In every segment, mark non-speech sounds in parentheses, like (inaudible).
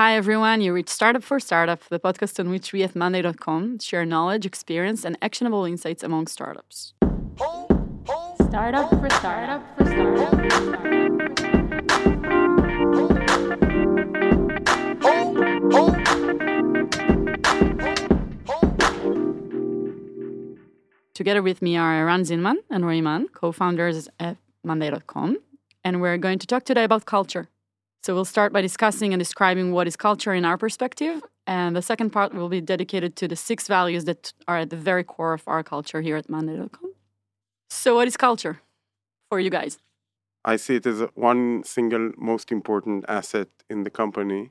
Hi, everyone. You reach Startup for Startup, the podcast on which we at Monday.com share knowledge, experience, and actionable insights among startups. Startup for startup for startup for startup. Together with me are Eran Zinman and Roy Mann, co founders at Monday.com. And we're going to talk today about culture. So we'll start by discussing and describing what is culture in our perspective. And the second part will be dedicated to the six values that are at the very core of our culture here at Monday.com. So, what is culture for you guys? I see it as one single most important asset in the company,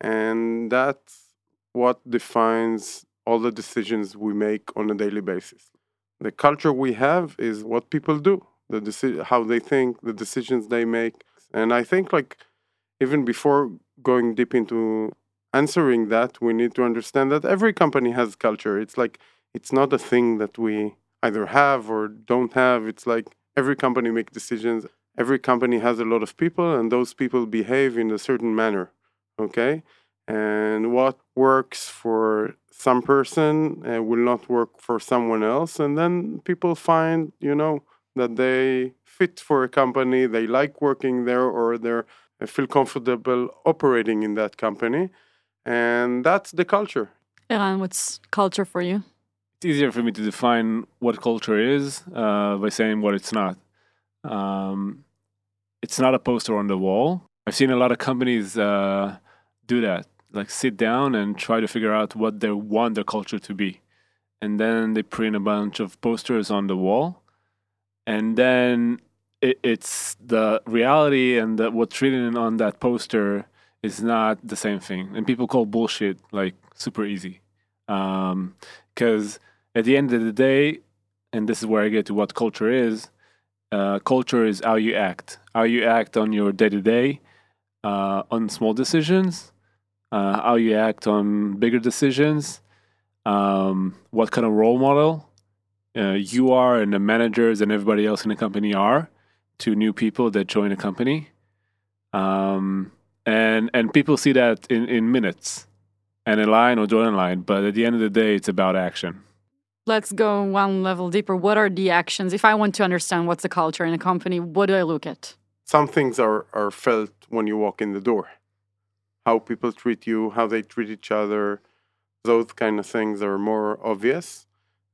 and that's what defines all the decisions we make on a daily basis. The culture we have is what people do, the deci- how they think, the decisions they make, and I think like even before going deep into answering that, we need to understand that every company has culture. It's like it's not a thing that we either have or don't have. It's like every company make decisions. Every company has a lot of people, and those people behave in a certain manner. Okay, and what works for some person uh, will not work for someone else, and then people find, you know, that they fit for a company, they like working there, or they're feel comfortable operating in that company, and that's the culture. Eran, what's culture for you? it's easier for me to define what culture is uh, by saying what it's not. Um, it's not a poster on the wall. I've seen a lot of companies uh, do that, like sit down and try to figure out what they want their culture to be. And then they print a bunch of posters on the wall. And then it, it's the reality and the, what's written on that poster is not the same thing. And people call bullshit like super easy. Because at the end of the day, and this is where I get to what culture is. Uh, culture is how you act, how you act on your day to day, on small decisions, uh, how you act on bigger decisions, um, what kind of role model uh, you are, and the managers and everybody else in the company are to new people that join a company. Um, and and people see that in, in minutes and a line or join a line, but at the end of the day, it's about action. Let's go one level deeper. What are the actions? If I want to understand what's the culture in a company, what do I look at? Some things are, are felt when you walk in the door. How people treat you, how they treat each other, those kind of things are more obvious.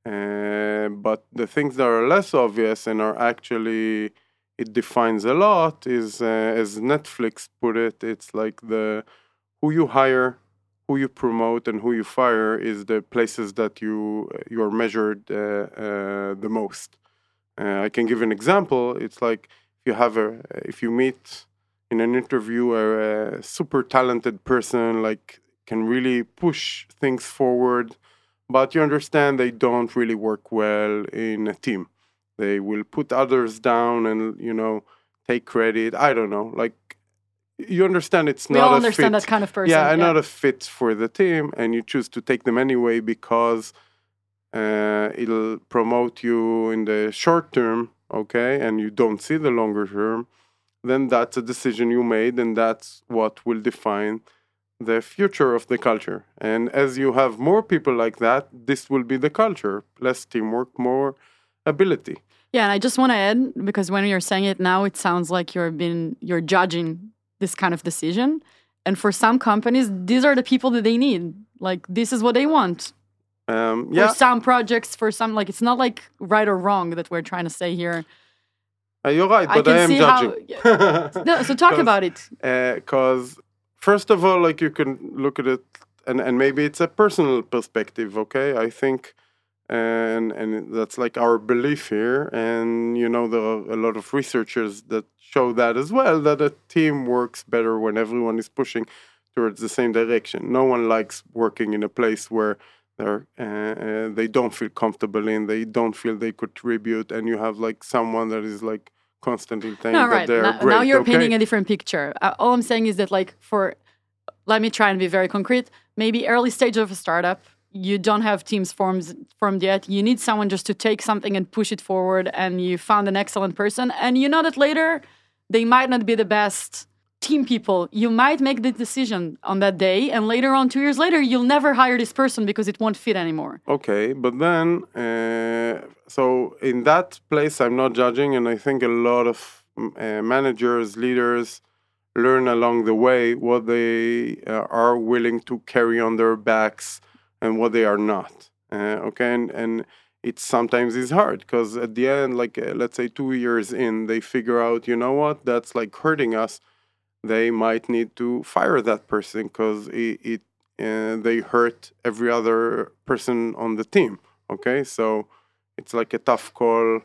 Uh, but the things that are less obvious and are actually it defines a lot is uh, as Netflix put it, it's like the who you hire, who you promote, and who you fire is the places that you you are measured uh, uh, the most. Uh, I can give an example. It's like if you have a if you meet in an interview a, a super talented person, like can really push things forward, but you understand they don't really work well in a team they will put others down and you know take credit i don't know like you understand it's We not all a understand fit. that kind of person. yeah, not a fit for the team and you choose to take them anyway because uh, it'll promote you in the short term okay and you don't see the longer term then that's a decision you made and that's what will define the future of the culture and as you have more people like that this will be the culture less teamwork more ability Yeah, and I just want to add because when you're saying it now, it sounds like you're being you're judging this kind of decision. And for some companies, these are the people that they need. Like this is what they want. um, For some projects, for some like it's not like right or wrong that we're trying to say here. Uh, you're right but can i, am see how- judging (laughs) No, so talk (laughs) about it. because first of all like you can look at it and, and maybe it's a personal perspective okay i think and and that's like our belief here and you know there are a lot of researchers that show that as well that a team works better when everyone is pushing towards the same direction no one likes working in a place where they're uh, uh, they don't feel comfortable in they don't feel they contribute and you have like someone that is like constantly saying No, that they're Now, great now you're okay? painting a different picture. Uh, all I'm saying is that, like, for let me try and be very concrete. Maybe early stage of a startup, you don't have teams formed formed yet. You need someone just to take something and push it forward, and you found an excellent person, and you know that later they might not be the best team people. You might make the decision on that day, and later on, two years later, you'll never hire this person because it won't fit anymore. Okay, but then, uh, so in that place, I'm not judging, and I think a lot of mm, uh, managers, leaders learn along the way what they uh, are willing to carry on their backs and what they are not. Uh, okay, and, and it sometimes is hard because at the end, like uh, let's say two years in, they figure out, you know what, that's like hurting us. They might need to fire that person because it, it uh, they hurt every other person on the team. Okay, so it's like a tough call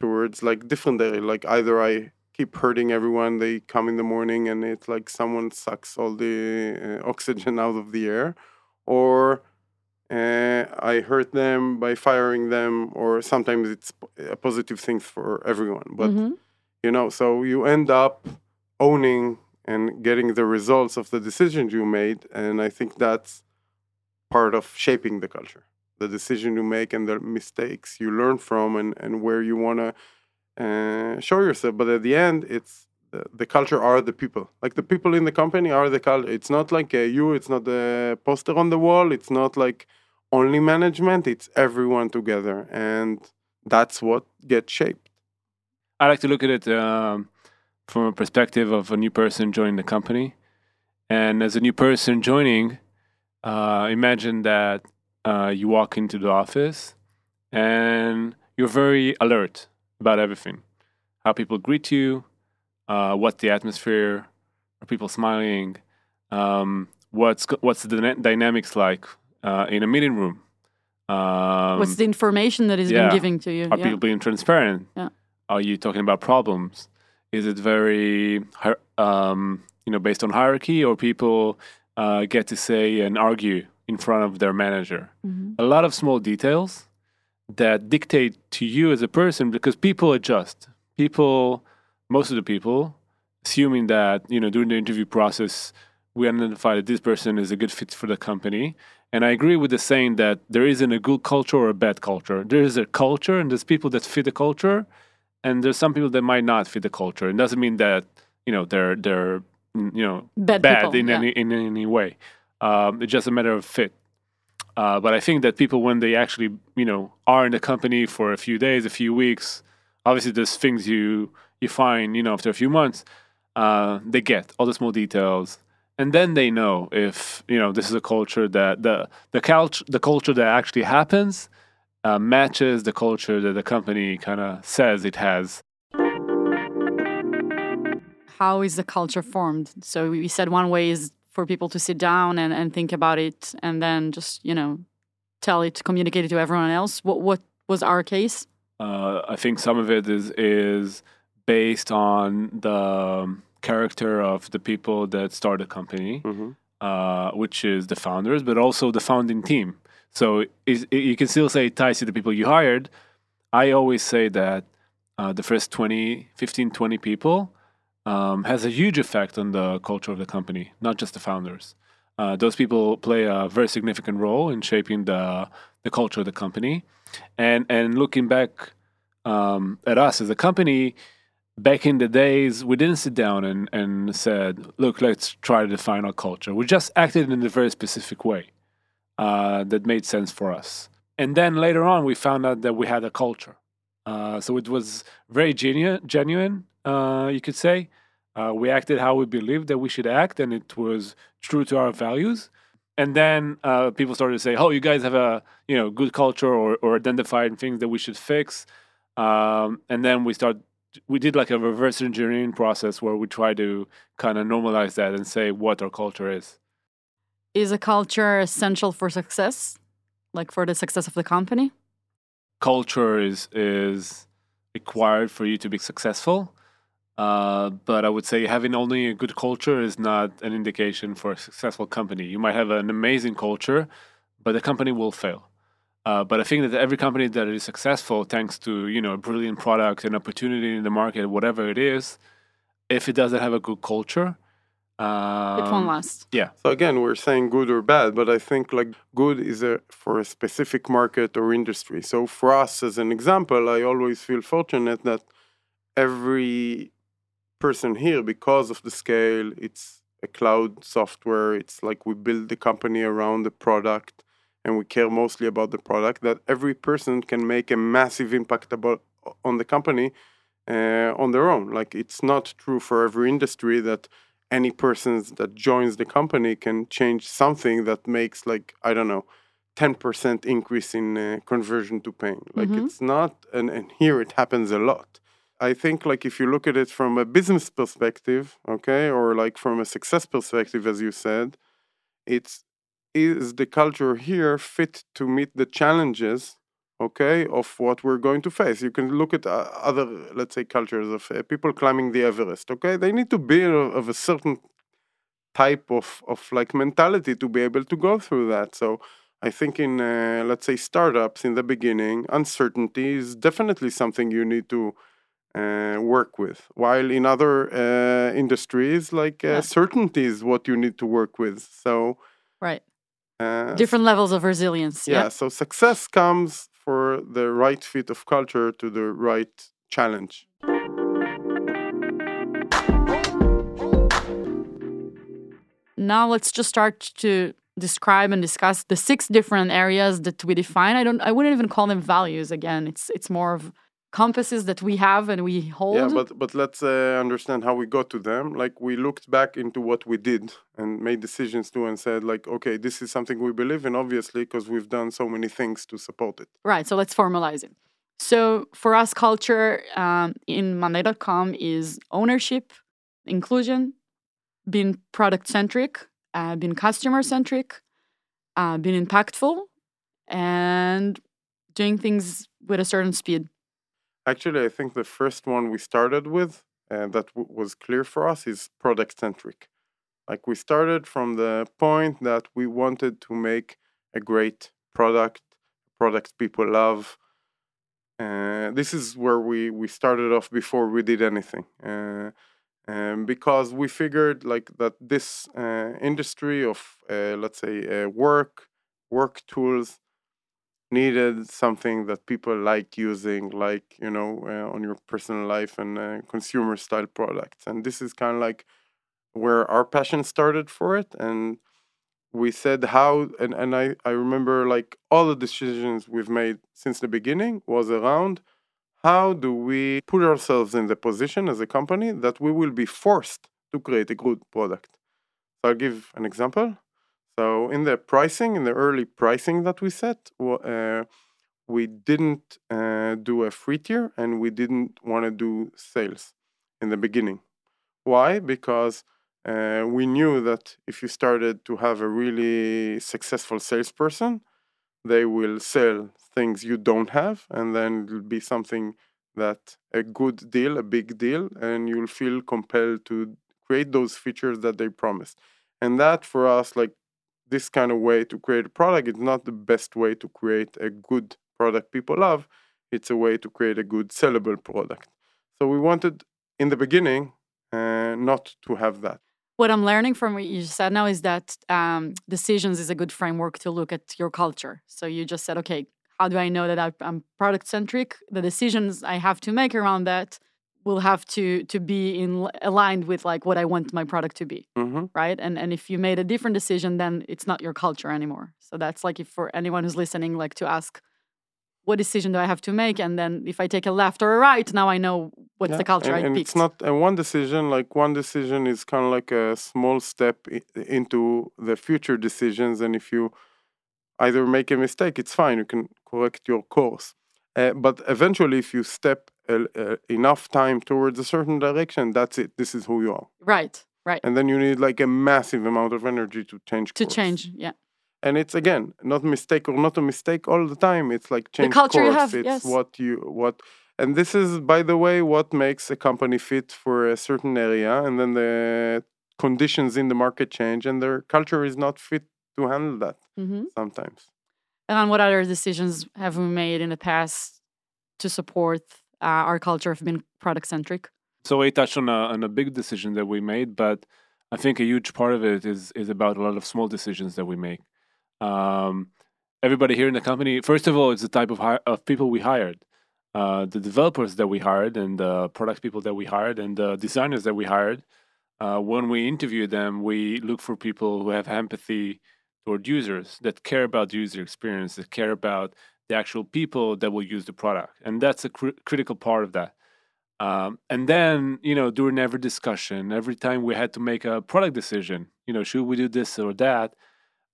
towards like different day. Like either I keep hurting everyone, they come in the morning and it's like someone sucks all the uh, oxygen (laughs) out of the air, or uh, I hurt them by firing them, or sometimes it's a positive thing for everyone. But Mhm. you know, so you end up owning and getting the results of the decisions you made, and I think that's part of shaping the culture. The decision you make and the mistakes you learn from, and and where you want to uh, show yourself. But at the end, it's the, culture are the people. Like the people in the company are the culture. It's not like uh, you. It's not the poster on the wall. It's not like only management. It's everyone together, and that's what gets shaped. I like to look at it um, from a perspective of a new person joining the company. And as a new person joining, uh, imagine that uh, you walk into the office and you're very alert about everything how people greet you, uh, what's the atmosphere, are people smiling, um, what's, what's the dyna- dynamics like uh, in a meeting room. Um, What's the information that is yeah. being given to you? are Yeah. people being transparent? Yeah. Are you talking about problems? Is it very, um, you know, based on hierarchy, or people uh, get to say and argue in front of their manager? Mhm. A lot of small details that dictate to you as a person because people adjust. People, most of the people, assuming that you know during the interview process we identify that this person is a good fit for the company. And I agree with the saying that there isn't a good culture or a bad culture. There is a culture, and there's people that fit the culture, and there's some people that might not fit the culture. It doesn't mean that you know they're they're you know Bad bad people, in yeah. any in any way. Um, it's just a matter of fit. Uh, but I think that people, when they actually, you know, are in the company for a few days, a few weeks, obviously there's things you you find, you know, after a few months, uh, they get all the small details, and then they know if you know this is a culture that the the culture the culture that actually happens uh, matches the culture that the company kind of says it has. How is the culture formed? So we said one way is for people to sit down and, and think about it and then just, you know, tell it, communicate it to everyone else. What what was our case? Uh, I think some of it is is based on the character of the people that start the company, hmm uh, which is the founders, but also the founding team. So is, you can still say it ties to the people you hired. I always say that uh, the first 20, 15, 20 people um, has a huge effect on the culture of the company, not just the founders. Uh, those people play a very significant role in shaping the the culture of the company, and and looking back um, at us as a company, back in the days, we didn't sit down and, and said, look, let's try to define our culture. We just acted in a very specific way uh, that made sense for us. And then later on, we found out that we had a culture. Uh, so it was very genuine, genuine uh, you could say. Uh, we acted how we believed that we should act, and it was true to our values. And then uh, people started to say, "Oh, you guys have a you know good culture, or or identified things that we should fix." Um, and then we start we did like a reverse engineering process where we try to kind of normalize that and say what our culture is. Is a culture essential for success? Like for the success of the company? Culture is is required for you to be successful, uh, but I would say having only a good culture is not an indication for a successful company. You might have an amazing culture, but the company will fail. Uh, but I think that every company that is successful, thanks to you know a brilliant product and opportunity in the market, whatever it is, if it doesn't have a good culture, um, it won't last. Yeah, So again, we're saying good or bad, but I think like good is a for a specific market or industry. So for us, as an example, I always feel fortunate that every person here because of the scale. It's a cloud software. It's like we build the company around the product and we care mostly about the product that every person can make a massive impact about on the company uh, on their own. Like it's not true for every industry that any person that joins the company can change something that makes like I don't know, ten percent increase in uh, conversion to paying. Like Mhm. it's not, and and here it happens a lot. I think like if you look at it from a business perspective, okay, or like from a success perspective, as you said, it's is the culture here fit to meet the challenges okay of what we're going to face you can look at uh, other let's say cultures of uh, people climbing the everest okay they need to be of, of a certain type of of like mentality to be able to go through that so i think in uh, let's say startups in the beginning uncertainty is definitely something you need to uh, work with while in other uh, industries like uh, Yeah. certainty is what you need to work with so Right. Uh, Different levels of resilience. yeah, Yeah. so success comes for the right fit of culture to the right challenge. Now let's just start to describe and discuss the six different areas that we define. I don't I wouldn't even call them values again. It's it's more of compasses that we have and we hold. Yeah, but but let's uh, understand how we got to them. Like we looked back into what we did and made decisions to, and said like, okay, this is something we believe in, obviously, because we've done so many things to support it. Right. So let's formalize it. So for us, culture um, in Monday.com is ownership, inclusion, being product centric, uh, being customer centric, uh, being impactful, and doing things with a certain speed. Actually, I think the first one we started with uh, that w- was clear for us is product centric. Like we started from the point that we wanted to make a great product, product people love. Uh, this is where we, we started off before we did anything. Uh, um, because we figured like that this uh, industry of uh, let's say uh, work work tools needed something that people like using, like you know, uh, on your personal life and uh, consumer style products. And this is kind of like where our passion started for it. And we said how, and and I I remember like all the decisions we've made since the beginning was around how do we put ourselves in the position as a company that we will be forced to create a good product. So I'll give an example. So in the pricing, in the early pricing that we set, uh, we didn't uh, do a free tier and we didn't want to do sales in the beginning. Why? Because uh, we knew that if you started to have a really successful salesperson, they will sell things you don't have, and then it'll be something that a good deal, a big deal, and you'll feel compelled to create those features that they promised. And that for us, like this kind of way to create a product is not the best way to create a good product people love. It's a way to create a good sellable product. So we wanted in the beginning uh, not to have that. What I'm learning from what you said now is that um, decisions is a good framework to look at your culture. So you just said, okay, how do I know that I'm product centric? The decisions I have to make around that will have to to be in aligned with like what I want my product to be, hmm right? And and if you made a different decision, then it's not your culture anymore. So that's like if for anyone who's listening, like to ask, what decision do I have to make? And then if I take a left or a right, now I know what's Yeah, the culture and, I and picked. it's not a one decision. Like one decision is kind of like a small step i- into the future decisions, and if you either make a mistake, it's fine. You can correct your course. Uh, but eventually, if you step enough time towards a certain direction, that's it. This is who you are, right, right. and then you need like a massive amount of energy to change. to course. change, yeah. and it's again not mistake or not a mistake all the time it's like change the culture you have, it's yes. what you what and this is by the way what makes a company fit for a certain area and then the conditions in the market change and their culture is not fit to handle that hmm sometimes And what other decisions have we made in the past to support uh, our culture of being product centric? So we touched on a, on a big decision that we made, but I think a huge part of it is is about a lot of small decisions that we make. Um, everybody here in the company, first of all, it's the type of hi- of people we hired. uh, the developers that we hired and the product people that we hired and the designers that we hired, uh, when we interview them, we look for people who have empathy toward users, that care about user experience, that care about the actual people that will use the product. And that's a cr- critical part of that. Um, and then, you know, during every discussion, every time we had to make a product decision, you know, should we do this or that?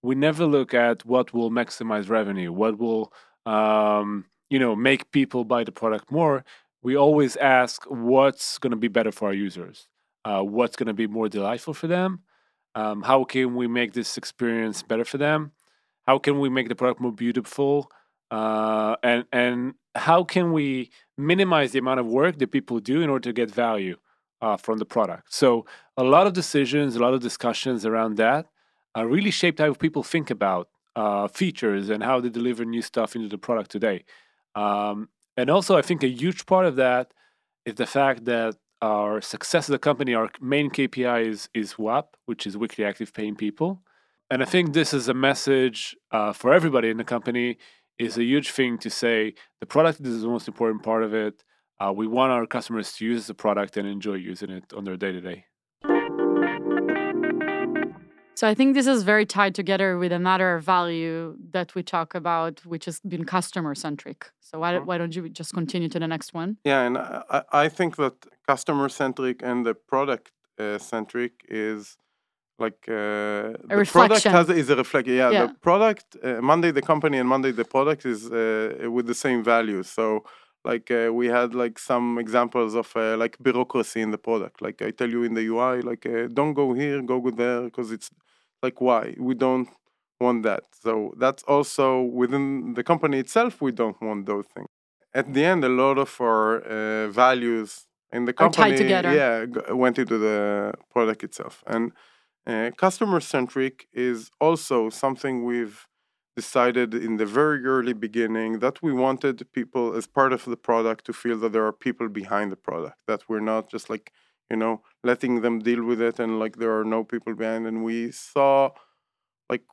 We never look at what will maximize revenue, what will, um, you know, make people buy the product more. We always ask what's going to be better for our users, uh, what's going to be more delightful for them, um, how can we make this experience better for them, how can we make the product more beautiful, uh, and and how can we minimize the amount of work that people do in order to get value uh, from the product? So a lot of decisions, a lot of discussions around that uh, really shaped how people think about uh, features and how they deliver new stuff into the product today. Um, and also, I think a huge part of that is the fact that our success as a company, our main KPI is, is WAP, which is weekly active paying people. And I think this is a message uh, for everybody in the company is a huge thing to say the product is the most important part of it. Uh, we want our customers to use the product and enjoy using it on their day to day. So I think this is very tied together with another value that we talk about, which has been customer centric. So why, Mhm. why don't you just continue to the next one? Yeah, and I, I I think that customer centric and the product uh, centric is like uh, the product has is a reflect. Yeah, Yeah. the product uh, Monday the company and Monday the product is uh, with the same values. So like uh, we had like some examples of uh, like bureaucracy in the product. Like I tell you in the UI, like uh, don't go here, go go there, because it's like why we don't want that. So that's also within the company itself. We don't want those things. At the end, a lot of our uh, values in the company, together. yeah, went into the product itself. And uh, customer centric is also something we've decided in the very early beginning that we wanted people as part of the product to feel that there are people behind the product, that we're not just like, you know, letting them deal with it and like there are no people behind. And we saw, like,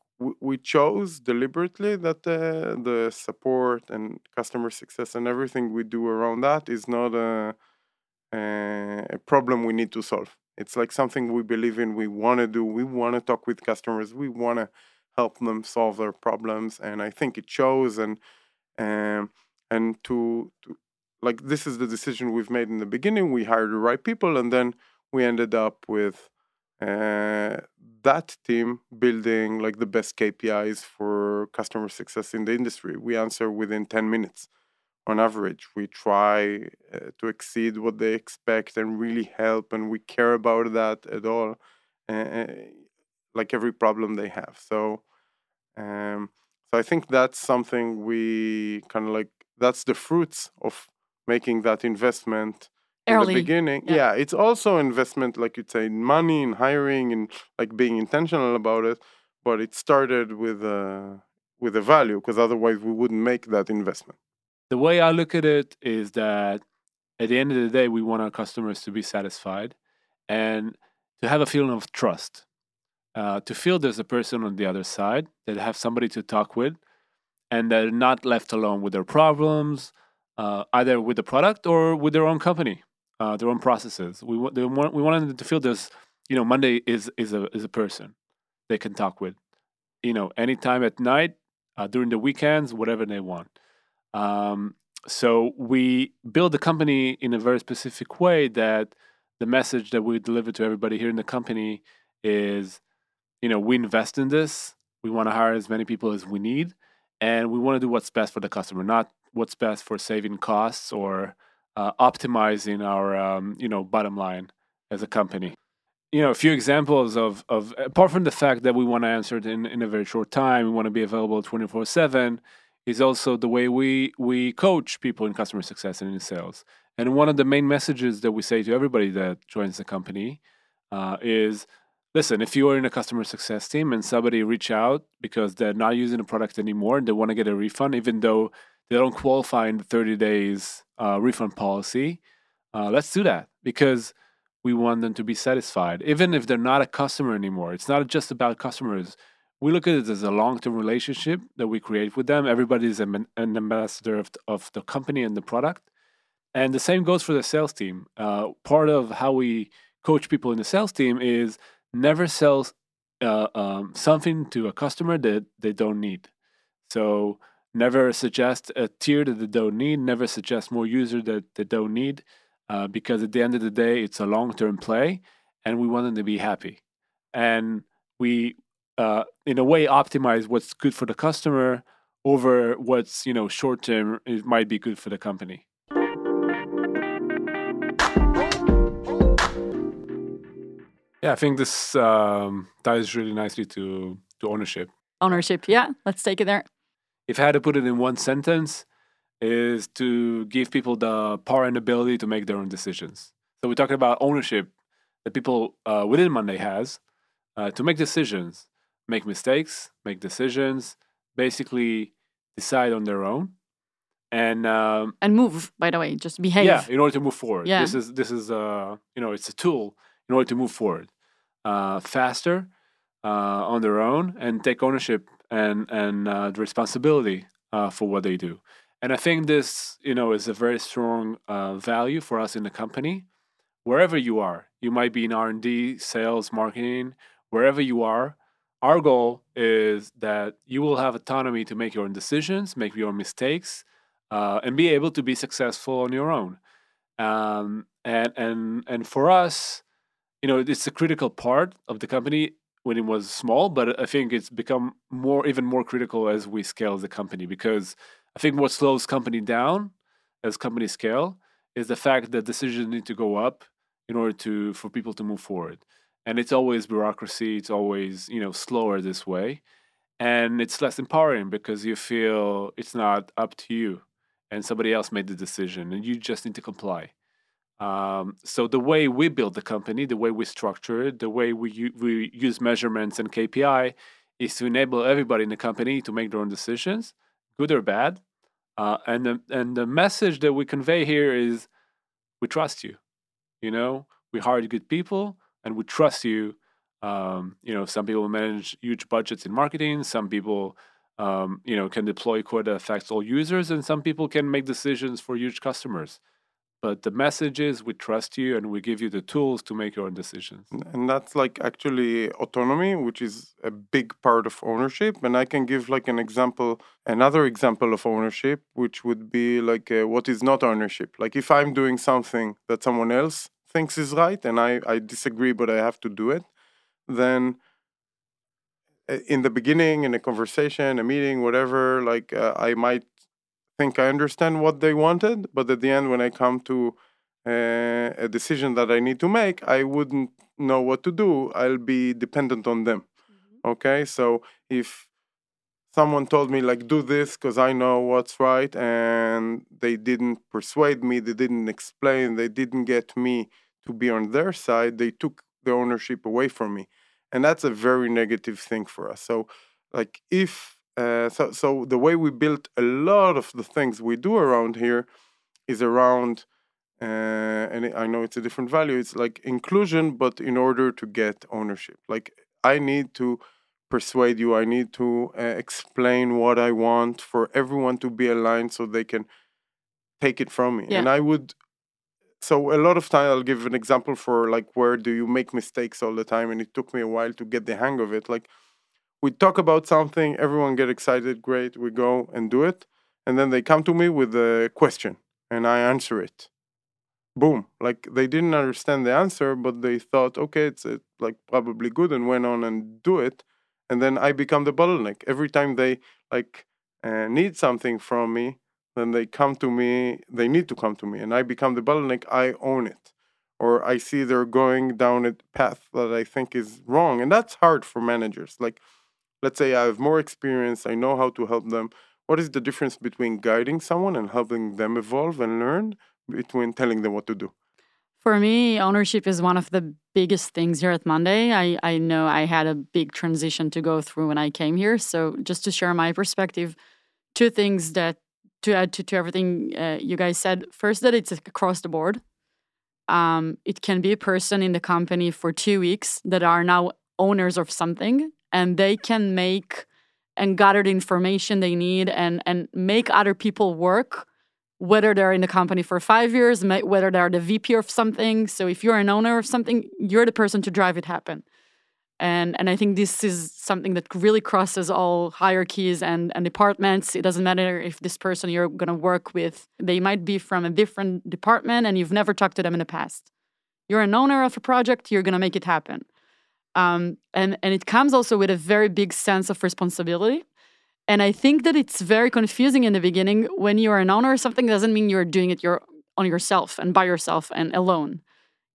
we chose deliberately that uh, the support and customer success and everything we do around that is not a, a, a problem we need to solve. It's like something we believe in, we want to do, we want to talk with customers, we want to help them solve their problems. And I think it shows and, um, and to, to like this is the decision we've made in the beginning. We hired the right people, and then we ended up with uh, that team building like the best KPIs for customer success in the industry. We answer within 10 minutes on average. We try uh, to exceed what they expect and really help, and we care about that at all, uh, like every problem they have. So, um, so I think that's something we kind of like. That's the fruits of making that investment in the beginning. yeah. Yeah. it's also investment, like you'd say, in money, in hiring, and like being intentional about it. But it started with a with a value, because otherwise we wouldn't make that investment. The way I look at it is that at the end of the day, we want our customers to be satisfied and to have a feeling of trust. Uh, to feel there's a person on the other side, that have somebody to talk with, and they're not left alone with their problems, uh, either with the product or with their own company, uh, their own processes. We want, want we want them to feel there's, you know, Monday is is a is a person they can talk with, you know, anytime at night, uh, during the weekends, whatever they want. Um, so we build the company in a very specific way that the message that we deliver to everybody here in the company is, you know, we invest in this. We want to hire as many people as we need, and we want to do what's best for the customer, not what's best for saving costs or uh, optimizing our, um, you know, bottom line as a company. You know, a few examples of, of apart from the fact that we want to answer it in, in a very short time, we want to be available 24 7 is also the way we we coach people in customer success and in sales. And one of the main messages that we say to everybody that joins the company uh, is, listen, if you are in a customer success team and somebody reach out because they're not using the product anymore and they want to get a refund, even though they don't qualify in the 30 days uh, refund policy, uh, let's do that because we want them to be satisfied, even if they're not a customer anymore. It's not just about customers we look at it as a long-term relationship that we create with them. Everybody is an, ambassador of, of the company and the product, And the same goes for the sales team. Uh, part of how we coach people in the sales team is never sell uh, um, something to a customer that they don't need. So never suggest a tier that they don't need. Never suggest more users that they don't need, uh, because at the end of the day, it's a long-term play, and we want them to be happy. And we, uh, in a way, optimize what's good for the customer over what's you know short-term. It might be good for the company. Yeah, I think this um, ties really nicely to to ownership. Ownership, yeah. Let's take it there. If I had to put it in one sentence, is to give people the power and ability to make their own decisions. So we're talking about ownership that people uh, within Monday has uh, to make decisions, make mistakes, make decisions, basically decide on their own, and um, And move, by the way, just behave. yeah, in order to move forward. Yeah. This is this is uh you know it's a tool in order to move forward uh, faster uh, on their own and take ownership and and uh, the responsibility uh, for what they do. And I think this you know is a very strong uh, value for us in the company. Wherever you are, you might be in R and D, sales, marketing, wherever you are. Our goal is that you will have autonomy to make your own decisions, make your own mistakes, uh, and be able to be successful on your own. Um, and and and for us, you know, it's a critical part of the company when it was small, but I think it's become more even more critical as we scale the company because I think what slows company down as company scale is the fact that decisions need to go up in order to for people to move forward. And it's always bureaucracy, it's always, you know, slower this way. And it's less empowering because you feel it's not up to you and somebody else made the decision and you just need to comply. Um, so the way we build the company, the way we structure it, the way we we use measurements and KPI is to enable everybody in the company to make their own decisions, good or bad. Uh, and the and the message that we convey here is, we trust you. You know, we hired good people, and we trust you. Um, you know, some people manage huge budgets in marketing. Some people, um, you know, can deploy code that affects all users, and some people can make decisions for huge customers. But the message is we trust you and we give you the tools to make your own decisions. and that's like actually autonomy which is a big part of ownership and i can give like an example another example of ownership which would be like uh, what is not ownership like if i'm doing something that someone else thinks is right and i i disagree but i have to do it then uh, in the beginning in a conversation a meeting whatever like uh, i might think i understand what they wanted but at the end when i come to uh, a decision that I need to make, I wouldn't know what to do. I'll be dependent on them. Okay, so if someone told me like do this because I know what's right, and they didn't persuade me, they didn't explain, they didn't get me to be on their side, they took the ownership away from me, and that's a very negative thing for us. So, like if uh, so, so the way we built a lot of the things we do around here is around uh, and I know it's a different value. It's like inclusion, but in order to get ownership, like I need to persuade you. I need to uh, explain what I want for everyone to be aligned, so they can take it from me. Yeah. And I would. So a lot of time, I'll give an example for like where do you make mistakes all the time, and it took me a while to get the hang of it. Like we talk about something, everyone get excited, great, we go and do it, and then they come to me with a question, and I answer it boom like they didn't understand the answer but they thought okay it's uh, like probably good and went on and do it and then i become the bottleneck. Every time they like uh, need something from me then they come to me they need to come to me and i become the bottleneck i own it. Or i see they're going down a path that i think is wrong and that's hard for managers. Like let's say i have more experience i know how to help them. What is the difference between guiding someone and helping them evolve and learn between telling them what to do For me, ownership is one of the biggest things here at Monday. I, I know I had a big transition to go through when I came here. So, just to share my perspective, two things that to add to, to everything uh, you guys said. First, that it's across the board. Um, it can be a person in the company for two weeks that are now owners of something, and they can make and gather the information they need and and make other people work whether they're in the company for five years, whether they're the VP of something. So if you're an owner of something, you're the person to drive it happen. And and I think this is something that really crosses all hierarchies and, and departments. It doesn't matter if this person you're gonna work with, they might be from a different department and you've never talked to them in the past. You're an owner of a project, you're gonna make it happen. Um, and and it comes also with a very big sense of responsibility. And I think that it's very confusing in the beginning when you're an owner something doesn't mean you're doing it your, on yourself and by yourself and alone.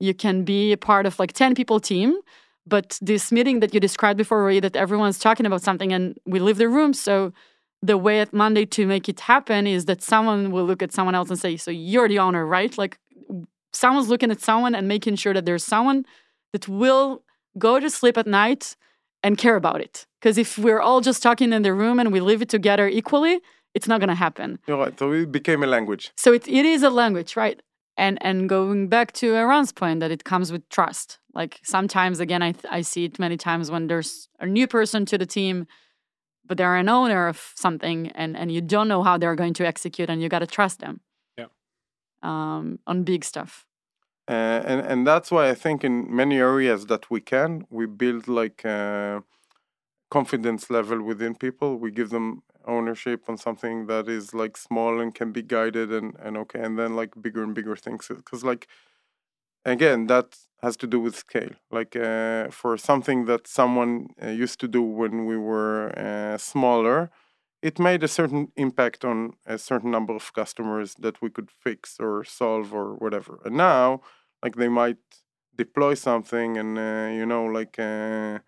You can be a part of like 10 people team but this meeting that you described before, Roy, that everyone's talking about something and we leave the room. So the way at Monday to make it happen is that someone will look at someone else and say, So you're the owner, right? Like someone's looking at someone and making sure that there's someone that will go to sleep at night and care about it. Because if we're all just talking in the room and we live it together equally, it's not going to happen. You're right. So it became a language. So it, it is a language, right? and and going back to Eran's point that it comes with trust. Like sometimes, again, I I see it many times when there's a new person to the team, but they're an owner of something, and and you don't know how they're going to execute, and you got to trust them. Yeah. Um, on big stuff. Uh, and and that's why I think in many areas that we can, we build like a confidence level within people. We give them ownership on something that is like small and can be guided and and okay and then like bigger and bigger things. Because like again that has to do with scale. Like uh, for something that someone uh, used to do when we were uh, smaller it made a certain impact on a certain number of customers that we could fix or solve or whatever. And now like they might deploy something and uh, you know like uh,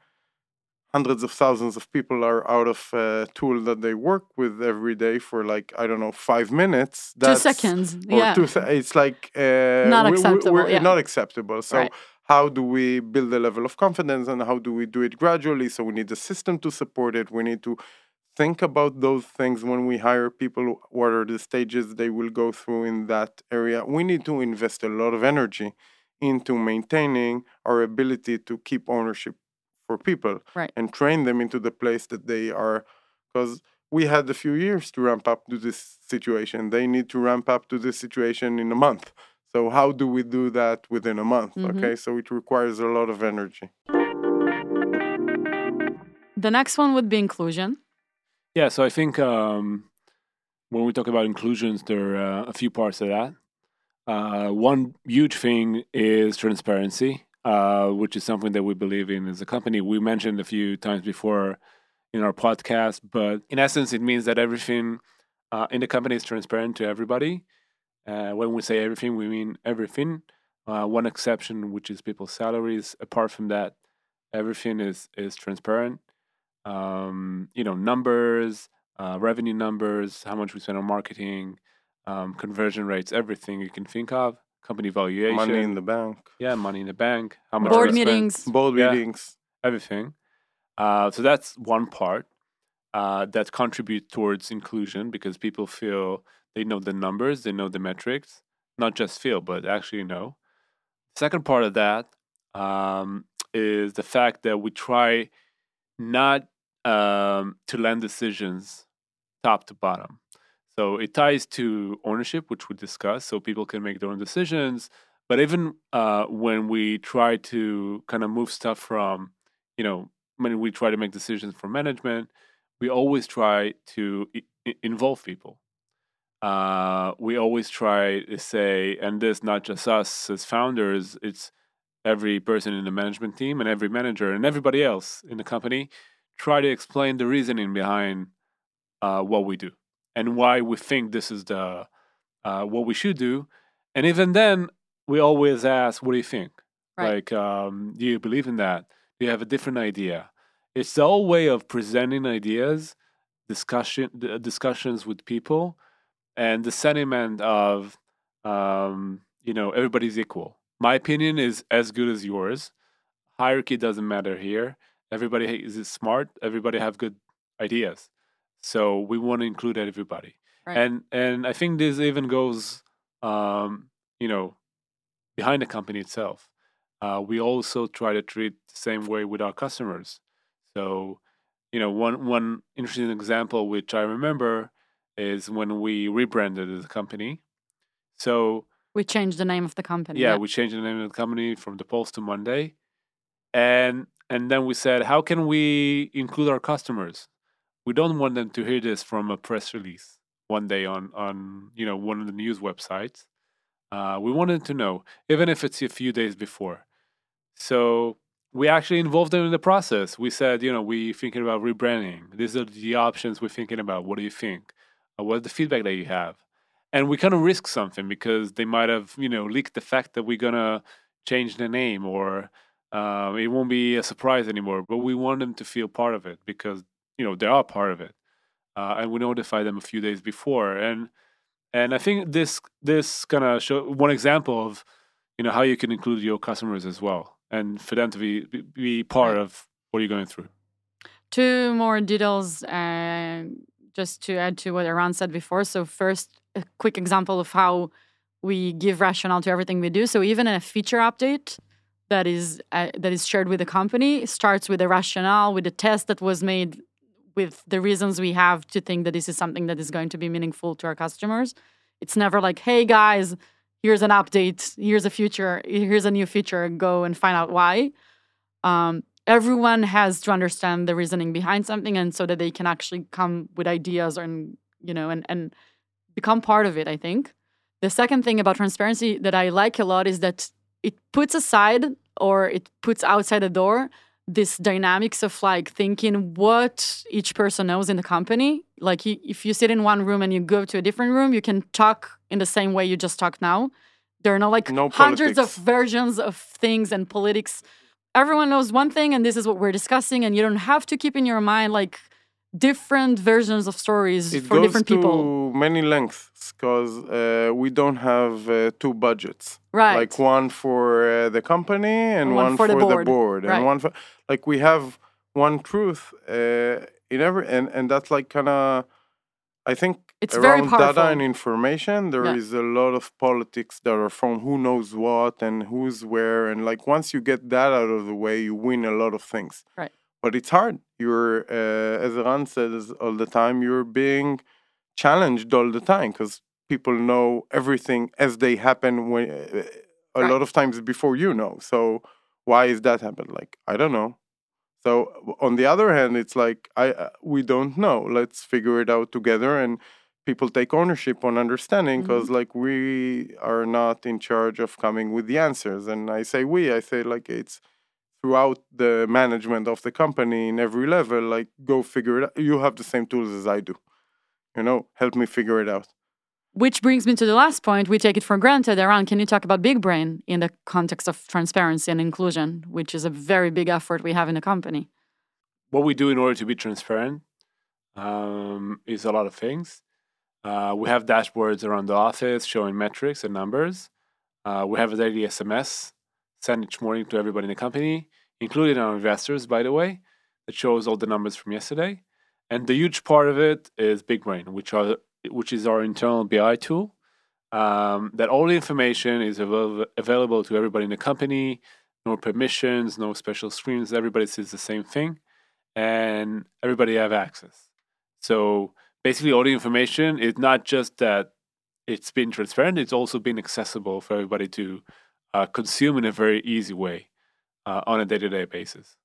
hundreds of thousands of people are out of a tool that they work with every day for like I don't know five minutes. That's, two seconds. yeah. Two se- it's like uh, not acceptable. We're, yeah. Not acceptable. So. Right. How do we build a level of confidence and how do we do it gradually? So, we need a system to support it. We need to think about those things when we hire people. What are the stages they will go through in that area? We need to invest a lot of energy into maintaining our ability to keep ownership for people right. and train them into the place that they are because we had a few years to ramp up to this situation. They need to ramp up to this situation in a month. So how do we do that within a month? Mm-hmm. okay so it requires a lot of energy. The next one would be inclusion. Yeah so i think um, when we talk about inclusions there are uh, a few parts of that. Uh, one huge thing is transparency uh, which is something that we believe in as a company. We mentioned a few times before in our podcast, but in essence, it means that everything uh, in the company is transparent to everybody. Uh, when we say everything, we mean everything. Uh, one exception, which is people's salaries. Apart from that, everything is is transparent. Um, you know, numbers, uh, revenue numbers, how much we spend on marketing, um, conversion rates, everything you can think of company valuation, money in the bank. Yeah, money in the bank. How much board meetings, board yeah, meetings, everything. Uh, so that's one part uh, that contributes towards inclusion because people feel they know the numbers, they know the metrics, not just feel, but actually know. Second part of that um, is the fact that we try not um, to land decisions top to bottom. So it ties to ownership, which we discussed, so people can make their own decisions. But even uh, when we try to kind of move stuff from, you know, when we try to make decisions for management, we always try to I- involve people. Uh, we always try to say, and this not just us as founders, it's every person in the management team and every manager and everybody else in the company, try to explain the reasoning behind uh, what we do and why we think this is the uh, what we should do. And even then, we always ask, "What do you think? Right. Like, um, do you believe in that? Do you have a different idea?" It's the whole way of presenting ideas, discussion discussions with people, and the sentiment of, um, you know, everybody's equal. My opinion is as good as yours. Hierarchy doesn't matter here. Everybody is smart. Everybody have good ideas. So we want to include everybody. Right. And and I think this even goes um, you know, behind the company itself. Uh, we also try to treat the same way with our customers. So, you know, one one interesting example which I remember is when we rebranded the company. So We changed the name of the company. yeah, we changed the name of the company from daPulse to Monday, and and then we said, how can we include our customers? We don't want them to hear this from a press release one day on on you know one of the news websites. Uh, we wanted to know, even if it's a few days before. So we actually involved them in the process. We said, you know, we thinking about rebranding. These are the options we're thinking about. What do you think? Uh, what's the feedback that you have? And we kind of risk something because they might have, you know, leaked the fact that we're gonna change the name or um, it won't be a surprise anymore. But we want them to feel part of it because you know they are part of it, uh, and we notify them a few days before. And and I think this this kind of show one example of you know how you can include your customers as well, and for them to be be, part of what you're going through. Two more details, uh, just to add to what Eran said before. So, first, a quick example of how we give rationale to everything we do. So, even in a feature update that is uh, that is shared with the company starts with a rationale, with a test that was made, with the reasons we have to think that this is something that is going to be meaningful to our customers. It's never like, "Hey guys, here's an update, here's a future, here's a new feature, go and find out why." Um, everyone has to understand the reasoning behind something and so that they can actually come with ideas and you know and and become part of it i think the second thing about transparency that i like a lot is that it puts aside or it puts outside the door this dynamics of like thinking what each person knows in the company. Like you, if you sit in one room and you go to a different room you can talk in the same way you just talk now. There are no like No hundreds of versions of things and politics. Everyone knows one thing and this is what we're discussing and you don't have to keep in your mind like different versions of stories it for goes different to people many lengths because uh, we don't have uh, two budgets right like one for uh, the company and one one, for for, the the board. board, Right. and one for like we have one truth uh, in every and and that's like kind of I think It's very around data and information there is Yeah. a lot of politics that are from who knows what and who's where and like once you get that out of the way you win a lot of things Right. But it's hard. You're uh, as Ran says all the time you're being challenged all the time because people know everything as they happen when uh, a Right. lot of times before you know. So why is that happen like i don't know. So on the other hand it's like i uh, we don't know. Let's figure it out together and people take ownership on understanding because like we are not in charge of coming with the answers. And i say we i say like it's throughout the management of the company in every level like go figure it out. You have the same tools as i do you know? Help me figure it out. Which brings me to the last point. We take it for granted. Eran, can you talk about BigBrain in the context of transparency and inclusion which is a very big effort we have in the company? What we do in order to be transparent um, is a lot of things. Uh, we have dashboards around the office showing metrics and numbers. Uh, we have a daily SMS sent each morning to everybody in the company, including our investors, by the way, that shows all the numbers from yesterday. And the huge part of it is BigBrain, which are which is our internal BI tool. Um, that all the information is avail- available to everybody in the company. No permissions, no special screens. Everybody sees the same thing and everybody have access. So basically, all the information is not just that it's been transparent; it's also been accessible for everybody to uh, consume in a very easy way uh, on a day-to-day basis.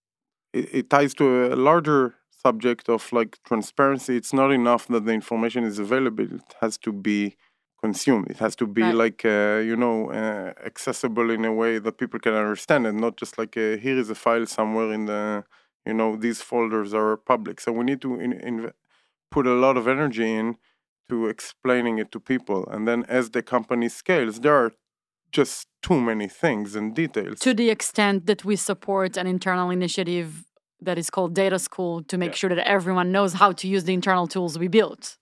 it, it ties to a larger subject of like transparency. It's not enough that the information is available. It has to be consumed. It has to be Right. like uh, you know uh, accessible in a way that people can understand and not just like uh here is a file somewhere in the you know these folders are public. So we need to in, in, put a lot of energy in to explaining it to people. And then as the company scales there are just too many things and details to the extent that we support an internal initiative that is called data school to make Yeah. sure that everyone knows how to use the internal tools we built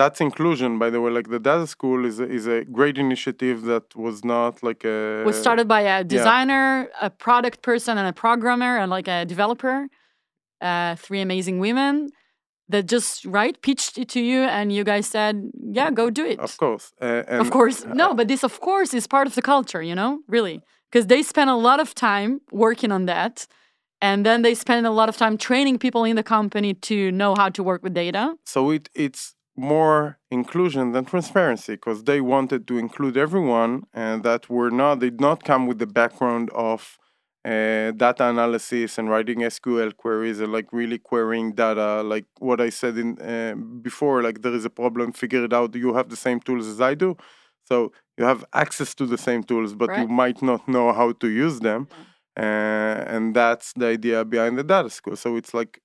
that's inclusion by the way like the data school is a, is a great initiative that was not like a was started by a designer, a product person, and a programmer, and like a developer. Uh, three amazing women that just right pitched it to you, and you guys said, "Yeah, go do it." of course uh, and of course, no, but this, of course, is part of the culture. You know, really, because they spend a lot of time working on that, and then they spend a lot of time training people in the company to know how to work with data. so it it's more inclusion than transparency because they wanted to include everyone and that were not they did not come with the background of uh, data analysis and writing SQL queries and like really querying data like what I said in uh, before like there is a problem figure it out. You have the same tools as I do. So you have access to the same tools but Right. you might not know how to use them uh, and that's the idea behind the data school. So it's like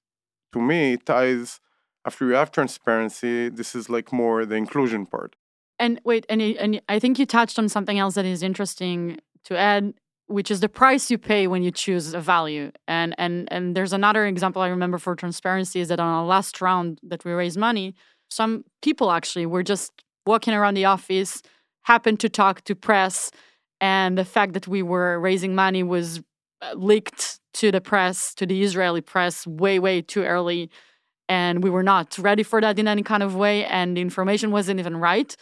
to me it ties after you have transparency this is like more the inclusion part. And wait, and and I think you touched on something else that is interesting to add, which is the price you pay when you choose a value. And and and there's another example I remember for transparency is that on our last round that we raised money, some people actually were just walking around the office, happened to talk to press, and the fact that we were raising money was uh, leaked to the press, to the Israeli press, way way too early. And we were not ready for that in any kind of way, and the information wasn't even right.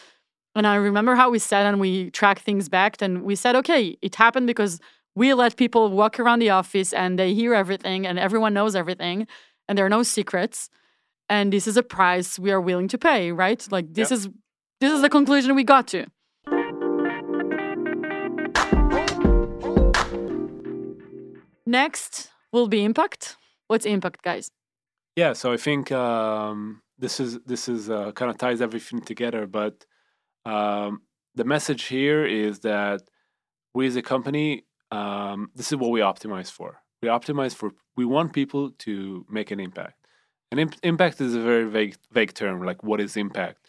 And I remember how we sat and we tracked things back and we said, okay, it happened because we let people walk around the office and they hear everything and everyone knows everything and there are no secrets. And this is a price we are willing to pay, right? Like this is this is the conclusion we got to. Next will be impact. What's impact, guys? Yeah, so I think um, this is this is uh, kind of ties everything together. But um, the message here is that we as a company, um, this is what we optimize for. We optimize for we want people to make an impact. And imp- impact is a very vague vague term. Like, what is impact?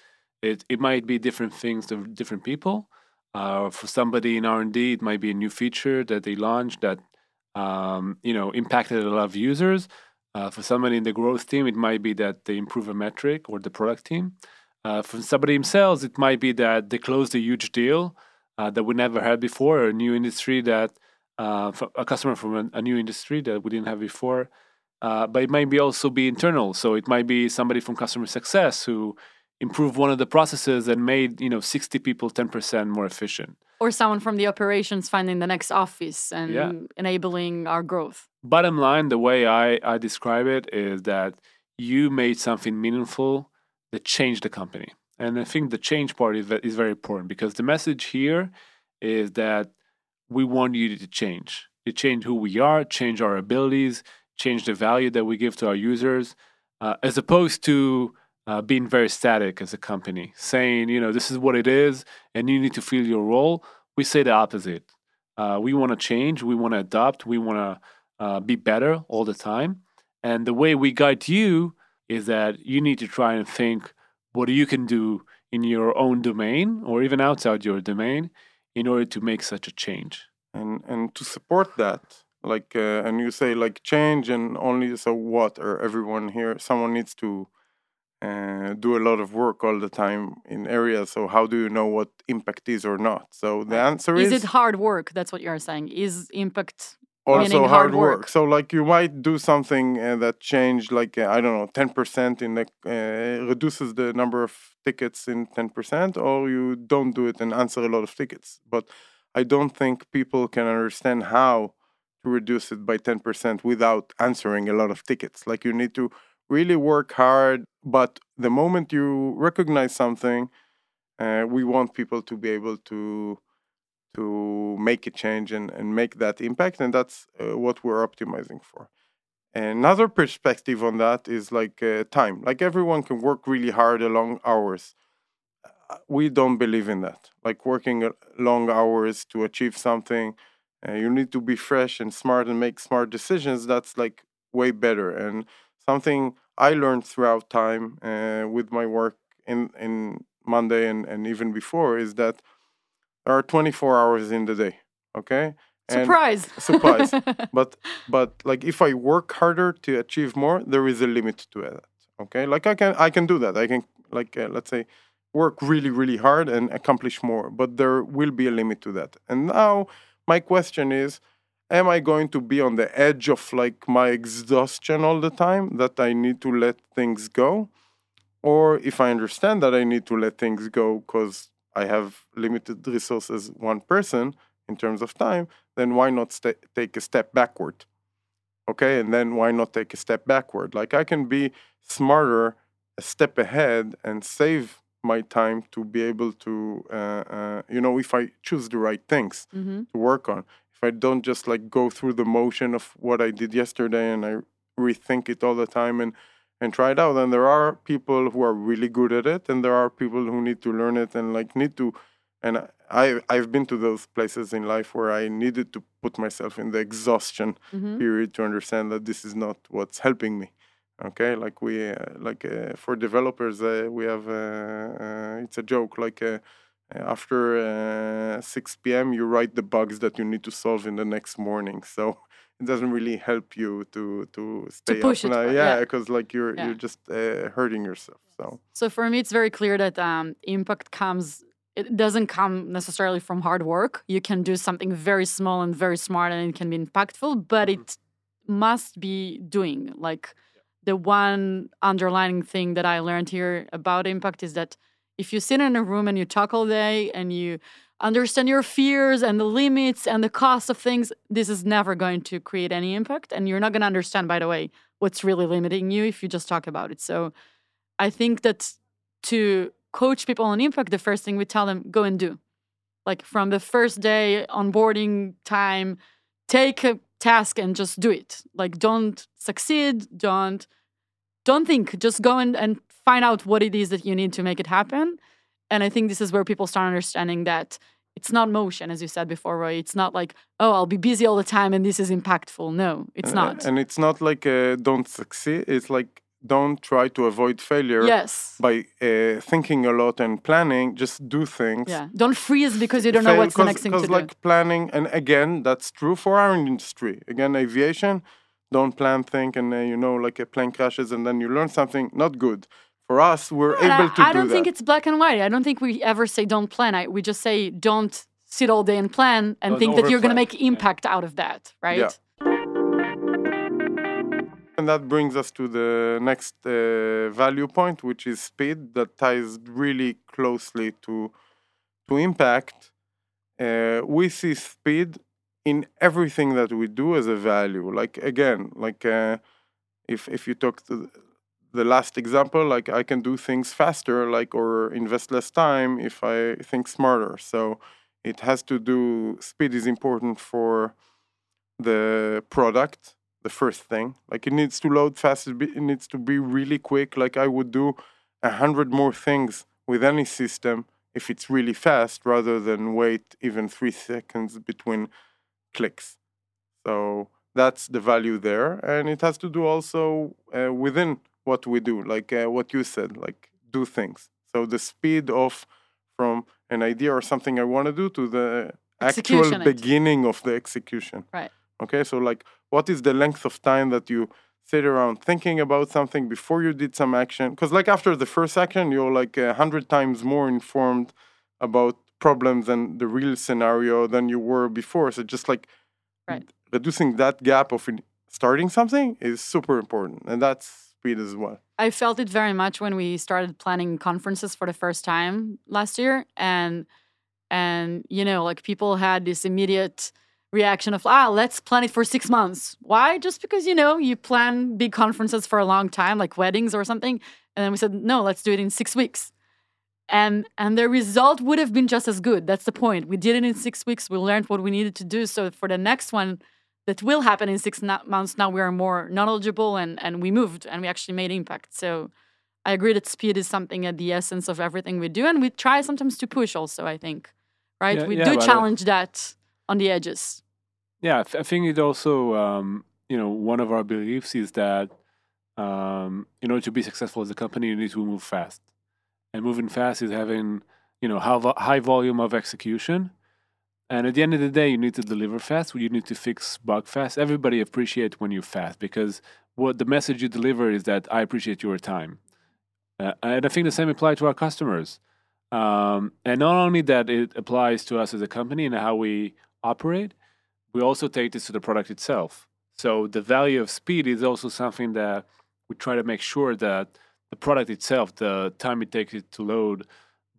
It it might be different things to different people. Uh, for somebody in R and D, it might be a new feature that they launched that um, you know impacted a lot of users. Uh, for somebody in the growth team, it might be that they improve a metric or the product team. Uh, for somebody themselves, it might be that they closed a huge deal uh, that we never had before, or a new industry that uh, a customer from a, a new industry that we didn't have before. Uh, but it might be also be internal, so it might be somebody from customer success who improved one of the processes and made you know 60 people 10% more efficient. Or someone from the operations finding the next office and Yeah. enabling our growth. bottom line, the way I, I describe it is that you made something meaningful that change the company. And I think the change part is, very important because the message here is that we want you to change. You change who we are, change our abilities, change the value that we give to our users, uh, as opposed to uh, being very static as a company, saying, you know, this is what it is and you need to fill your role. We say the opposite. Uh, we want to change, we want to adopt, we want to uh, be better all the time. And the way we guide you is that you need to try and think what you can do in your own domain or even outside your domain in order to make such a change. and and to support that like uh, and you say like change and only so what or everyone here someone needs to uh, do a lot of work all the time in areas so how do you know what impact is or not so the answer Is is, it hard work? That's what you're saying. Is impact also hard, hard work. work? so like you might do something uh, that change like uh, i don't know 10% in the uh, reduces the number of tickets in 10% or you don't do it and answer a lot of tickets but i don't think people can understand how to reduce it by 10% without answering a lot of tickets like you need to really work hard but the moment you recognize something uh, we want people to be able to to make a change and, and make that impact and that's uh, what we're optimizing for. Another perspective on that is like uh, time. Like everyone can work really hard long hours. Uh, we don't believe in that. Like working uh, long hours to achieve something uh, you need to be fresh and smart and make smart decisions that's like way better. And something i learned throughout time uh, with my work in in monday and, and even before is that there are 24 hours in the day okay? And- surprise? surprise. (laughs) but but like if i work harder to achieve more there is a limit to that okay? Like i can i can do that. I can like uh, let's say work really really hard and accomplish more but there will be a limit to that. And now my question is am i going to be on the edge of like my exhaustion all the time that i need to let things go? Or if i understand that i need to let things go because i have limited resources one person in terms of time then why not sta- take a step backward? Okay and then why not take a step backward? Like i can be smarter a step ahead and save my time to be able to, uh, uh, you know, if I choose the right things hmm to work on. If I don't just like go through the motion of what I did yesterday and I rethink it all the time and and try it out, And there are people who are really good at it, and there are people who need to learn it and like need to. And I I've been to those places in life where I needed to put myself in the exhaustion hmm period to understand that this is not what's helping me okay? Like we uh, like uh, for developers uh, we have uh, uh, it's a joke like uh, after uh, 6 p.m you write the bugs that you need to solve in the next morning. So it doesn't really help you to to stay push up it, yeah yeah. because like you're Yeah. you're just uh, hurting yourself so So for me, it's very clear that um, impact comes. It doesn't come necessarily from hard work. You can do something very small and very smart, and it can be impactful. But Mhm. it must be doing. Like the one underlining thing that I learned here about impact is that if you sit in a room and you talk all day and you understand your fears and the limits and the cost of things, this is never going to create any impact. And you're not going to understand, by the way, what's really limiting you if you just talk about it. So I think that to coach people on impact, the first thing we tell them, go and do. Like from the first day onboarding time, take a task and just do it. Like don't succeed, don't don't think, just go and, and find out what it is that you need to make it happen. And I think this is where people start understanding that it's not motion, as you said before, Roy. It's not like, oh, I'll be busy all the time and this is impactful. No, it's not. and it's not like uh, don't succeed it's like don't try to avoid failure yes. by uh, thinking a lot and planning just do things Yeah. Don't freeze because you don't know fail what's the next thing to 'cause, do. like planning and again that's true for our industry again aviation don't plan think and uh, you know like a plane crashes and then you learn something not good for us we're And able I, to I do don't that think it's black and white. I don't think we ever say don't plan. I, we just say don't sit all day and plan and Don't think that you're going to make impact out of that, right? Yeah. and that brings us to the next uh, value point which is speed that ties really closely to to impact uh, we see speed in everything that we do as a value like again like uh, if if you talk to the- last example like i can do things faster like or invest less time if i think smarter. So it has to do speed is important for the product the first thing. Like it needs to load fast it it needs to be really quick. Like i would do a hundred more things with any system if it's really fast rather than wait even three seconds between clicks. So that's the value there. And it has to do also uh, within what we do like uh, what you said like do things so the speed of from an idea or something i want to do to the actual it. beginning of the execution Right. okay so like what is the length of time that you sit around thinking about something before you did some action because like after the first action you're like a hundred times more informed about problems and the real scenario than you were before so just like Right. reducing that gap of starting something is super important and that's speed as well I felt it very much when we started planning conferences for the first time last year, and and you know, like people had this immediate reaction of ah, let's plan it for six months. Why? Just because you know you plan big conferences for a long time, like weddings or something, and then we said no, let's do it in six weeks. And and the result would have been just as good. That's the point. We did it in six weeks. We learned what we needed to do. So for the next one, that will happen in six na- months now we are more knowledgeable and and we moved and we actually made impact so i agree that speed is something at the essence of everything we do and we try sometimes to push also i think right Yeah, we yeah, do uh, challenge that on the edges Yeah, I th- I think it also, um, you know, one of our beliefs is that um, in order to be successful as a company, you need to move fast. And moving fast is having, you know, high, high volume of execution. And at the end of the day, you need to deliver fast. You need to fix bug fast. Everybody appreciates when you're fast because what the message you deliver is that I appreciate your time. Uh, and I think the same apply to our customers. Um, and not only that, it applies to us as a company and how we operate, we also take this to the product itself. So the value of speed is also something that we try to make sure that the product itself, the time it takes it to load,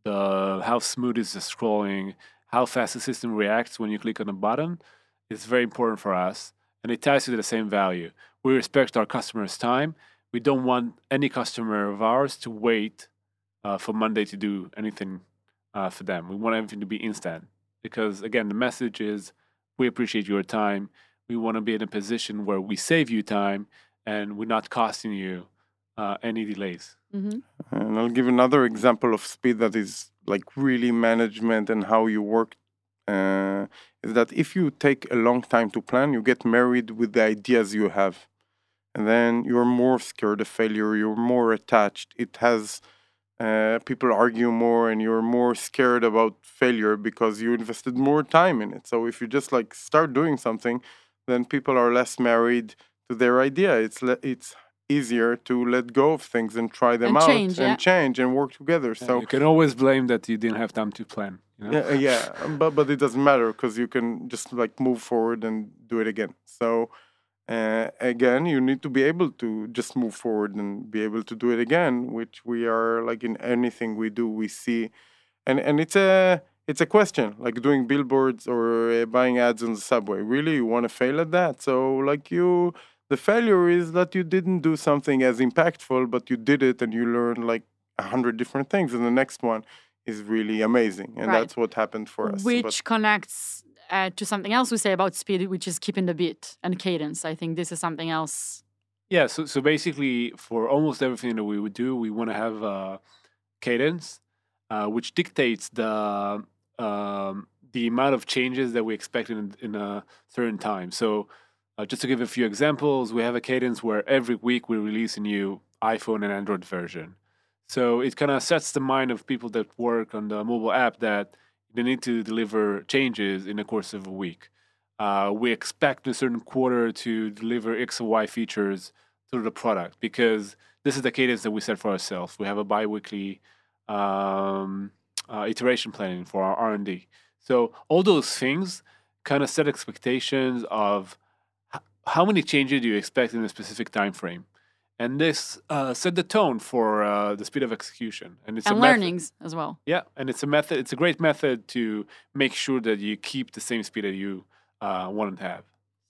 the how smooth is the scrolling, how fast the system reacts when you click on a button, is very important for us, and it ties to the same value. We respect our customers' time, we don't want any customer of ours to wait uh, for Monday to do anything uh, for them. We want everything to be instant because, again, the message is we appreciate your time. We want to be in a position where we save you time and we're not costing you uh, any delays. Mhm. And I'll give another example of speed that is like really management and how you work. Uh, is that if you take a long time to plan, you get married with the ideas you have, and then you're more scared of failure. You're more attached. It has uh, people argue more, and you're more scared about failure because you invested more time in it. So if you just like start doing something, then people are less married to their idea. It's le- it's easier to let go of things and try them And out change, and yeah. change and work together. Yeah, So you can always blame that you didn't have time to plan. You know? yeah, yeah, um, but but it doesn't matter because you can just like move forward and do it again. So uh, again, you need to be able to just move forward and be able to do it again, which we are like in anything we do, we see, and and it's a it's a question like doing billboards or uh, buying ads on the subway. Really, you want to fail at that? So like you. The failure is that you didn't do something as impactful, but you did it and you learned like a hundred different things, and the next one is really amazing, and Right. that's what happened for us. which But connects uh, to something else we say about speed, which is keeping the beat and cadence. I think this is something else. Yeah, so so basically, for almost everything that we would do, we want to have a cadence, uh, which dictates the um, the amount of changes that we expect in in a certain time. So, uh, just to give a few examples, we have a cadence where every week we release a new iPhone and Android version. So it kind of sets the mind of people that work on the mobile app that they need to deliver changes in the course of a week. Uh, we expect a certain quarter to deliver X or Y features to the product because this is the cadence that we set for ourselves. We have a bi-weekly um, uh, iteration planning for our R&D. So all those things kind of set expectations of how many changes do you expect in a specific time frame. And this uh, set the tone for uh, the speed of execution. And it's and a method- learnings as well. yeah, and it's a method. It's a great method to make sure that you keep the same speed that you uh, want to have.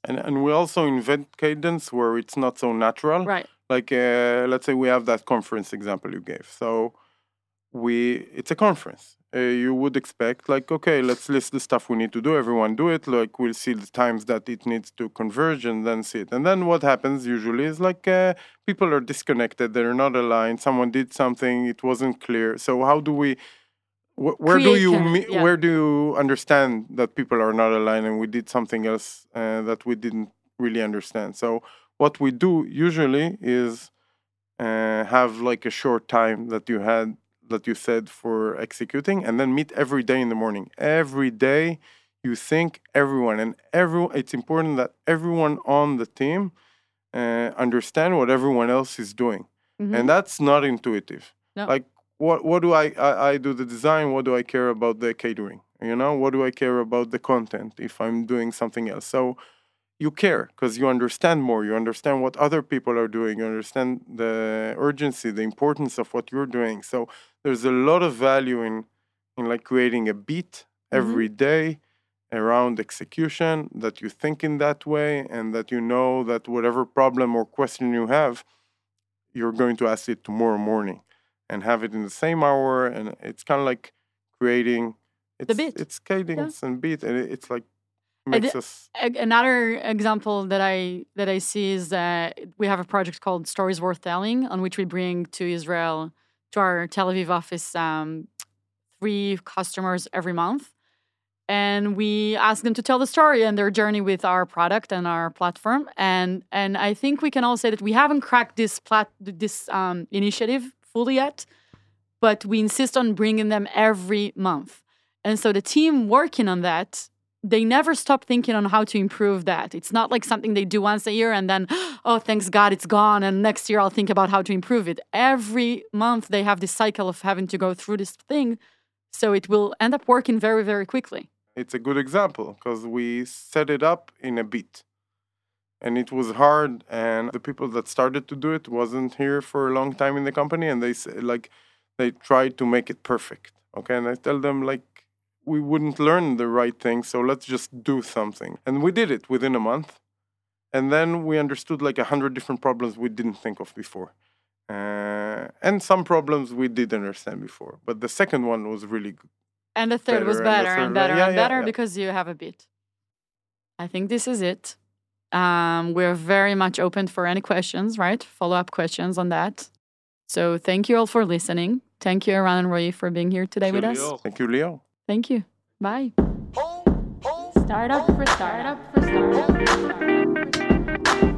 and and we also invent cadence where it's not so natural. Right. Like uh, let's say we have that conference example you gave. So we it's a conference. Uh, you would expect like okay, let's list the stuff we need to do. Everyone do it. Like we'll see the times that it needs to converge and then see it. And then what happens usually is like uh, people are disconnected. They're not aligned. Someone did something. It wasn't clear. So how do we? wh- Where do you yeah. where do you understand that people are not aligned and we did something else uh, that we didn't really understand? So what we do usually is uh, have like a short time that you had that you said for executing and then meet every day in the morning. Every day you think everyone and everyone it's important that everyone on the team uh, understand what everyone else is doing. Mhm. and that's not intuitive. No. like what what do I, I i do the design what do i care about the catering? You know what do i care about the content if i'm doing something else? So you care because you understand more you understand what other people are doing you understand the urgency the importance of what you're doing. So there's a lot of value in in like creating a beat mm-hmm. every day around execution that you think in that way and that you know that whatever problem or question you have you're going to ask it tomorrow morning and have it in the same hour and it's kind of like creating it's, beat. it's cadence and beat and it- it's like makes us Another example that I that I see is that we have a project called Stories Worth Telling, on which we bring to Israel to our Tel Aviv office um, three customers every month, and we ask them to tell the story and their journey with our product and our platform. And and I think we can all say that we haven't cracked this plat this um, initiative fully yet, but we insist on bringing them every month. And so the team working on that they never stop thinking on how to improve that. It's not like something they do once a year and then, oh, thanks God, it's gone. And next year I'll think about how to improve it. Every month they have this cycle of having to go through this thing. So it will end up working very, very quickly. it's a good example because we set it up in a beat and it was hard and the people that started to do it wasn't here for a long time in the company and they like they tried to make it perfect okay and i tell them like we wouldn't learn the right thing so let's just do something and we did it within a month and then we understood like a hundred different problems we didn't think of before. Uh, and some problems we did understand before, but the second one was really good. And the third was Better and the better third and better yeah, and yeah, better yeah. because you have a bit. I think this is it. Um, we're very much open for any questions, right? Follow up questions on that. So thank you all for listening. Thank you, Eran and Roy, for being here today with us. Thank you, Leo. Thank you. Bye. Startup for startup for startup for startup.